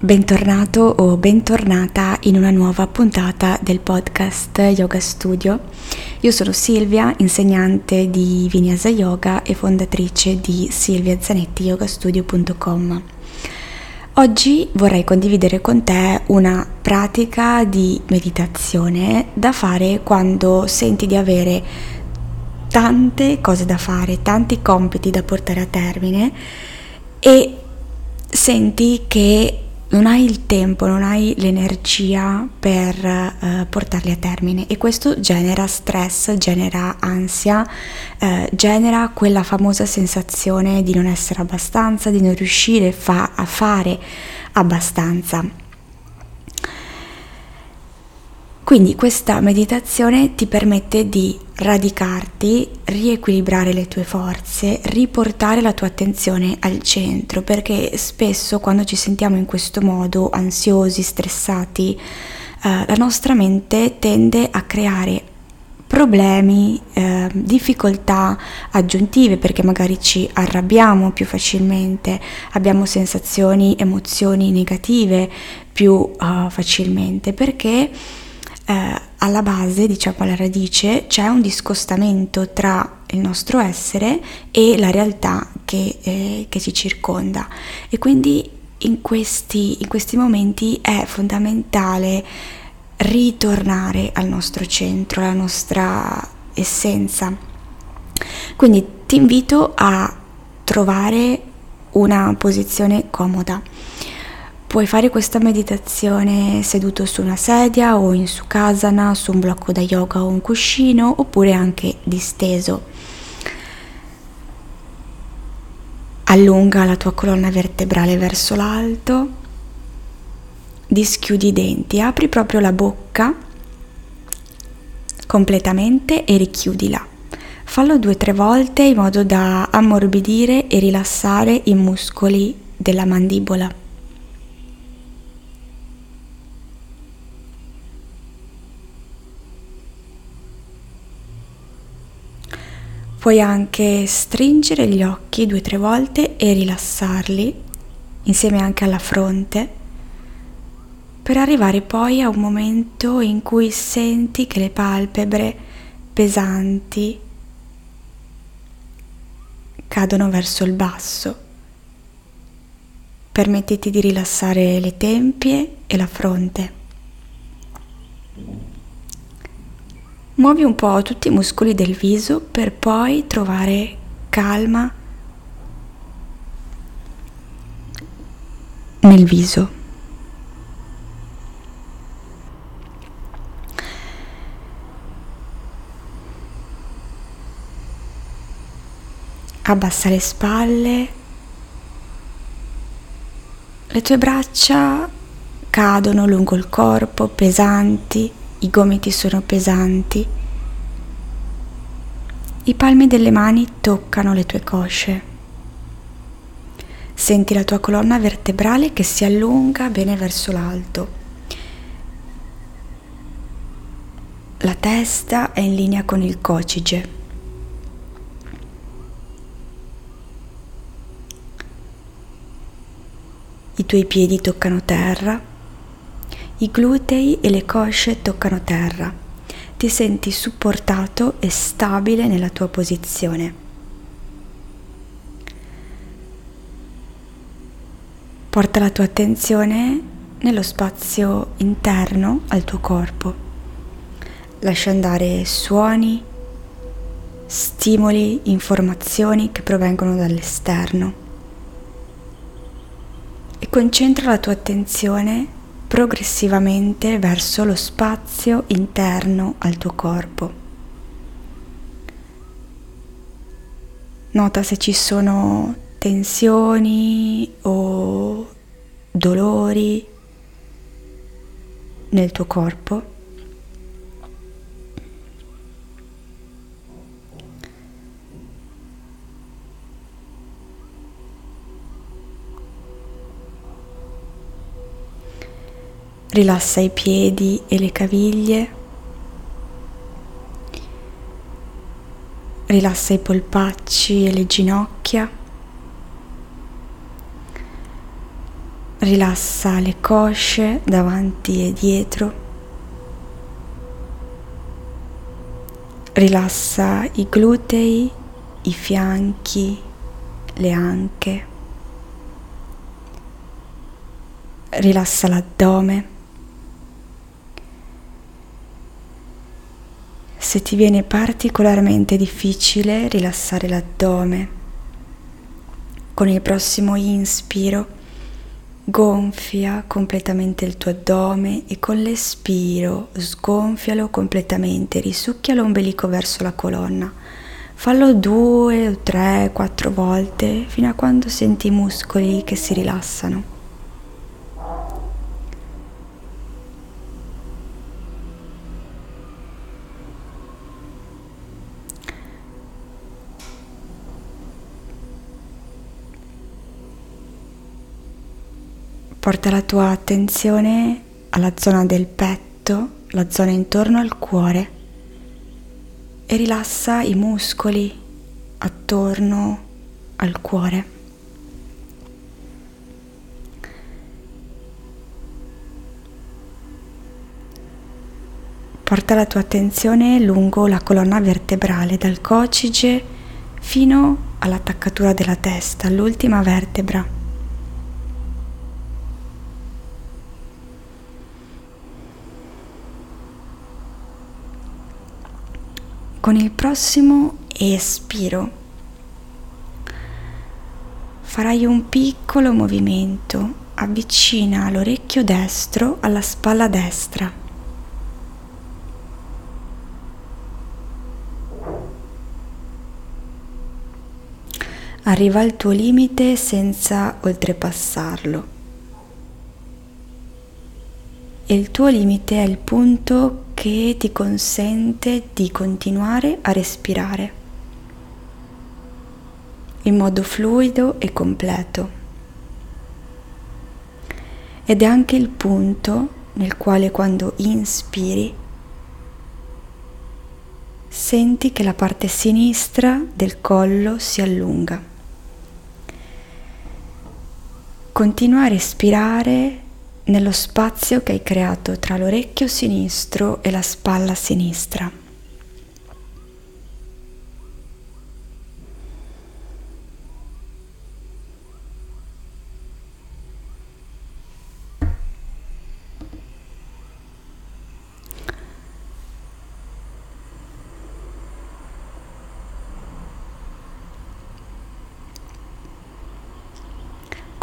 Bentornato o bentornata in una nuova puntata del podcast Yoga Studio. Io sono Silvia, insegnante di Vinyasa Yoga e fondatrice di silviazanettiyogastudio.com. Oggi vorrei condividere con te una pratica di meditazione da fare quando senti di avere tante cose da fare, tanti compiti da portare a termine e senti che non hai il tempo, non hai l'energia per uh, portarli a termine e questo genera stress, genera ansia, uh, genera quella famosa sensazione di non essere abbastanza, di non riuscire fa- a fare abbastanza. Quindi questa meditazione ti permette di radicarti, riequilibrare le tue forze, riportare la tua attenzione al centro, perché spesso quando ci sentiamo in questo modo, ansiosi, stressati, eh, la nostra mente tende a creare problemi, eh, difficoltà aggiuntive perché magari ci arrabbiamo più facilmente, abbiamo sensazioni, emozioni negative più uh, facilmente perché eh, alla base, diciamo alla radice, c'è un discostamento tra il nostro essere e la realtà che, eh, che ci circonda. E quindi in questi, in questi momenti è fondamentale ritornare al nostro centro, alla nostra essenza. Quindi ti invito a trovare una posizione comoda Puoi fare questa meditazione seduto su una sedia o in sukasana, su un blocco da yoga o un cuscino, oppure anche disteso. Allunga la tua colonna vertebrale verso l'alto, dischiudi i denti, apri proprio la bocca completamente e richiudila. Fallo due o tre volte in modo da ammorbidire e rilassare i muscoli della mandibola. Puoi anche stringere gli occhi due o tre volte e rilassarli insieme anche alla fronte per arrivare poi a un momento in cui senti che le palpebre pesanti cadono verso il basso. Permettiti di rilassare le tempie e la fronte. Muovi un po' tutti i muscoli del viso per poi trovare calma nel viso. Abbassa le spalle, le tue braccia cadono lungo il corpo pesanti i gomiti sono pesanti, i palmi delle mani toccano le tue cosce. Senti la tua colonna vertebrale che si allunga bene verso l'alto. La testa è in linea con il cocige. I tuoi piedi toccano terra i glutei e le cosce toccano terra. Ti senti supportato e stabile nella tua posizione. Porta la tua attenzione nello spazio interno al tuo corpo. Lascia andare suoni, stimoli, informazioni che provengono dall'esterno e concentra la tua attenzione progressivamente verso lo spazio interno al tuo corpo. Nota se ci sono tensioni o dolori nel tuo corpo. Rilassa i piedi e le caviglie. Rilassa i polpacci e le ginocchia. Rilassa le cosce davanti e dietro. Rilassa i glutei, i fianchi, le anche. Rilassa l'addome. Se ti viene particolarmente difficile rilassare l'addome, con il prossimo inspiro gonfia completamente il tuo addome e con l'espiro sgonfialo completamente, risucchia l'ombelico verso la colonna. Fallo due tre, quattro volte fino a quando senti i muscoli che si rilassano. Porta la tua attenzione alla zona del petto, la zona intorno al cuore e rilassa i muscoli attorno al cuore. Porta la tua attenzione lungo la colonna vertebrale dal cocige fino all'attaccatura della testa, l'ultima vertebra. Con il prossimo espiro farai un piccolo movimento, avvicina l'orecchio destro alla spalla destra. Arriva al tuo limite senza oltrepassarlo e il tuo limite è il punto che ti consente di continuare a respirare in modo fluido e completo. Ed è anche il punto nel quale quando inspiri senti che la parte sinistra del collo si allunga. Continua a respirare nello spazio che hai creato tra l'orecchio sinistro e la spalla sinistra.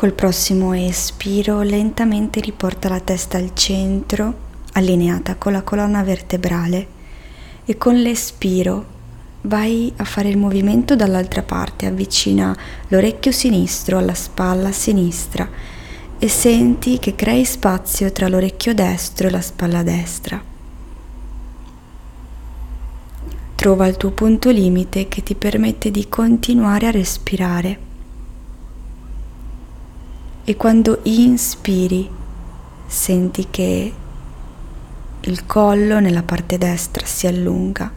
Col prossimo espiro lentamente riporta la testa al centro, allineata con la colonna vertebrale e con l'espiro vai a fare il movimento dall'altra parte, avvicina l'orecchio sinistro alla spalla sinistra e senti che crei spazio tra l'orecchio destro e la spalla destra. Trova il tuo punto limite che ti permette di continuare a respirare e quando inspiri senti che il collo nella parte destra si allunga.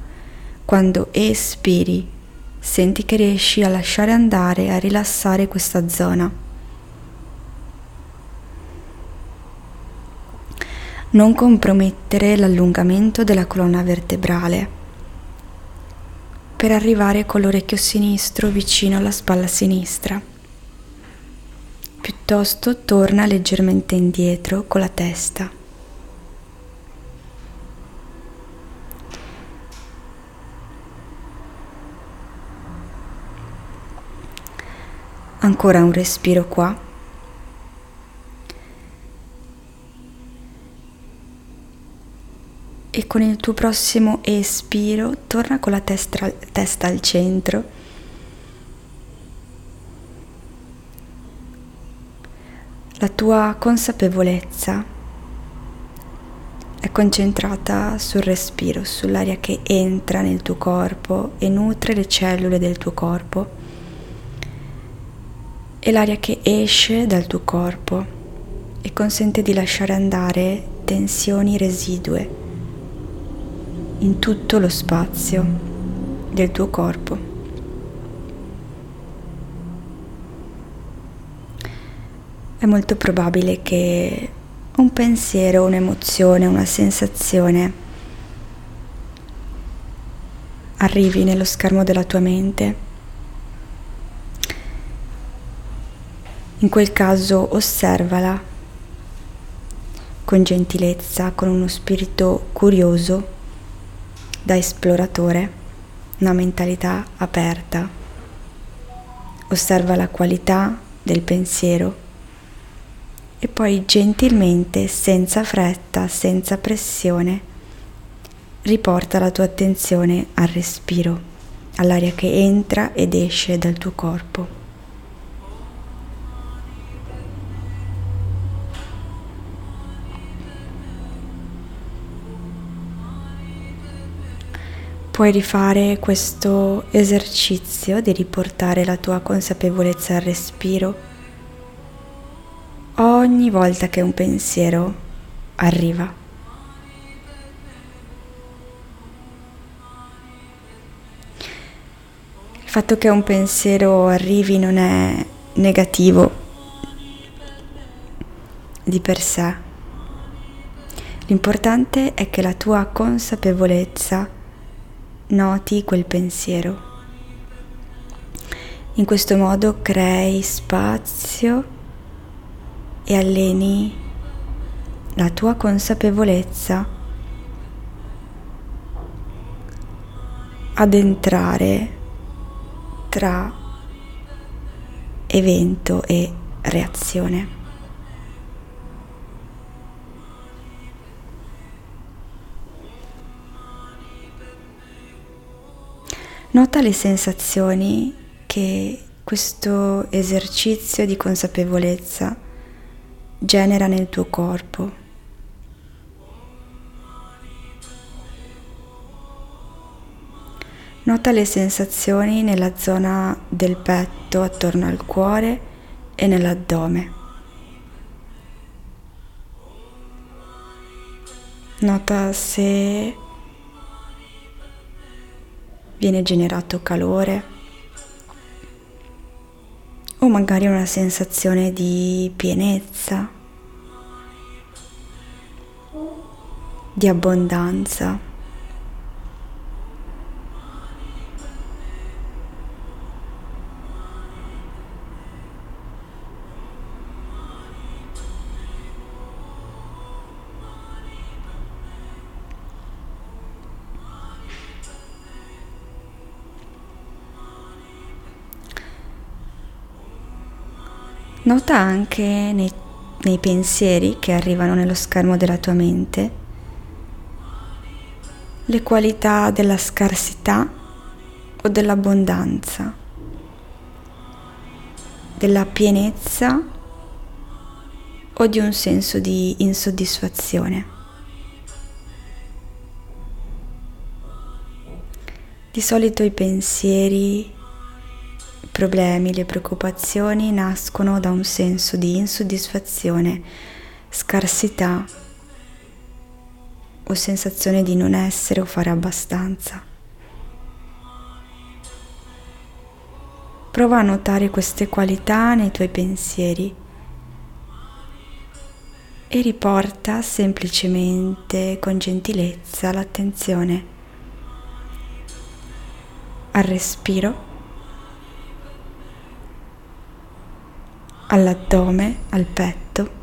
Quando espiri senti che riesci a lasciare andare, a rilassare questa zona. Non compromettere l'allungamento della colonna vertebrale per arrivare con l'orecchio sinistro vicino alla spalla sinistra piuttosto torna leggermente indietro con la testa. Ancora un respiro qua. E con il tuo prossimo espiro torna con la testa, testa al centro La tua consapevolezza è concentrata sul respiro, sull'aria che entra nel tuo corpo e nutre le cellule del tuo corpo e l'aria che esce dal tuo corpo e consente di lasciare andare tensioni residue in tutto lo spazio del tuo corpo. È molto probabile che un pensiero, un'emozione, una sensazione arrivi nello schermo della tua mente. In quel caso osservala con gentilezza, con uno spirito curioso da esploratore, una mentalità aperta. Osserva la qualità del pensiero e poi gentilmente, senza fretta, senza pressione, riporta la tua attenzione al respiro, all'aria che entra ed esce dal tuo corpo. Puoi rifare questo esercizio di riportare la tua consapevolezza al respiro ogni volta che un pensiero arriva. Il fatto che un pensiero arrivi non è negativo di per sé. L'importante è che la tua consapevolezza noti quel pensiero. In questo modo crei spazio e alleni la tua consapevolezza ad entrare tra evento e reazione. Nota le sensazioni che questo esercizio di consapevolezza genera nel tuo corpo. Nota le sensazioni nella zona del petto attorno al cuore e nell'addome. Nota se viene generato calore o magari una sensazione di pienezza, di abbondanza. Nota anche nei, nei pensieri che arrivano nello schermo della tua mente le qualità della scarsità o dell'abbondanza, della pienezza o di un senso di insoddisfazione. Di solito i pensieri problemi, le preoccupazioni nascono da un senso di insoddisfazione, scarsità o sensazione di non essere o fare abbastanza. Prova a notare queste qualità nei tuoi pensieri e riporta semplicemente con gentilezza l'attenzione al respiro all'addome, al petto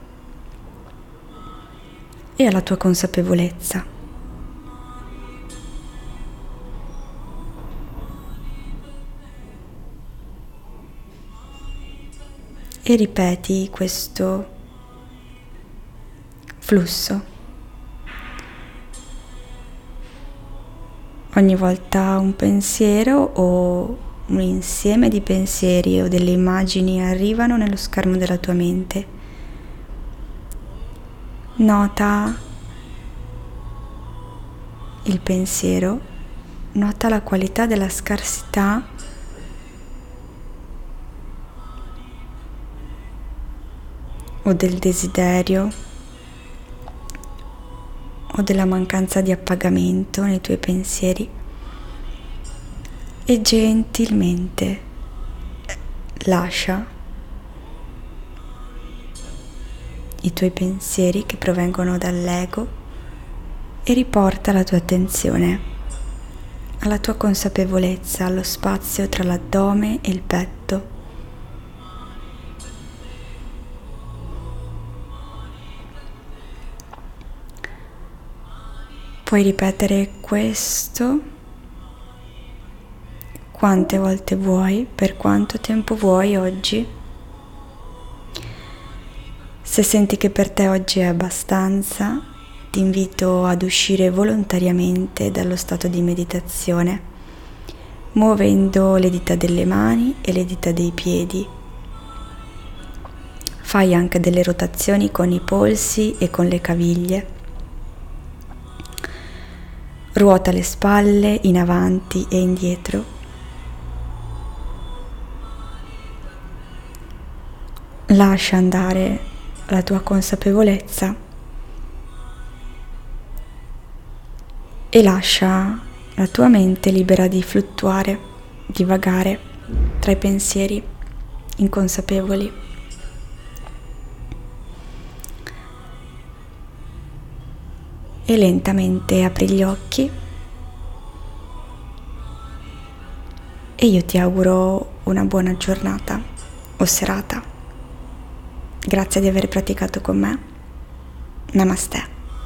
e alla tua consapevolezza. E ripeti questo flusso. Ogni volta un pensiero o un insieme di pensieri o delle immagini arrivano nello schermo della tua mente. Nota il pensiero, nota la qualità della scarsità o del desiderio o della mancanza di appagamento nei tuoi pensieri e gentilmente lascia i tuoi pensieri che provengono dall'ego e riporta la tua attenzione alla tua consapevolezza, allo spazio tra l'addome e il petto. Puoi ripetere questo quante volte vuoi, per quanto tempo vuoi oggi. Se senti che per te oggi è abbastanza, ti invito ad uscire volontariamente dallo stato di meditazione, muovendo le dita delle mani e le dita dei piedi. Fai anche delle rotazioni con i polsi e con le caviglie. Ruota le spalle in avanti e indietro. Lascia andare la tua consapevolezza e lascia la tua mente libera di fluttuare, di vagare tra i pensieri inconsapevoli. e lentamente apri gli occhi e io ti auguro una buona giornata o serata. Grazie di aver praticato con me. Namaste.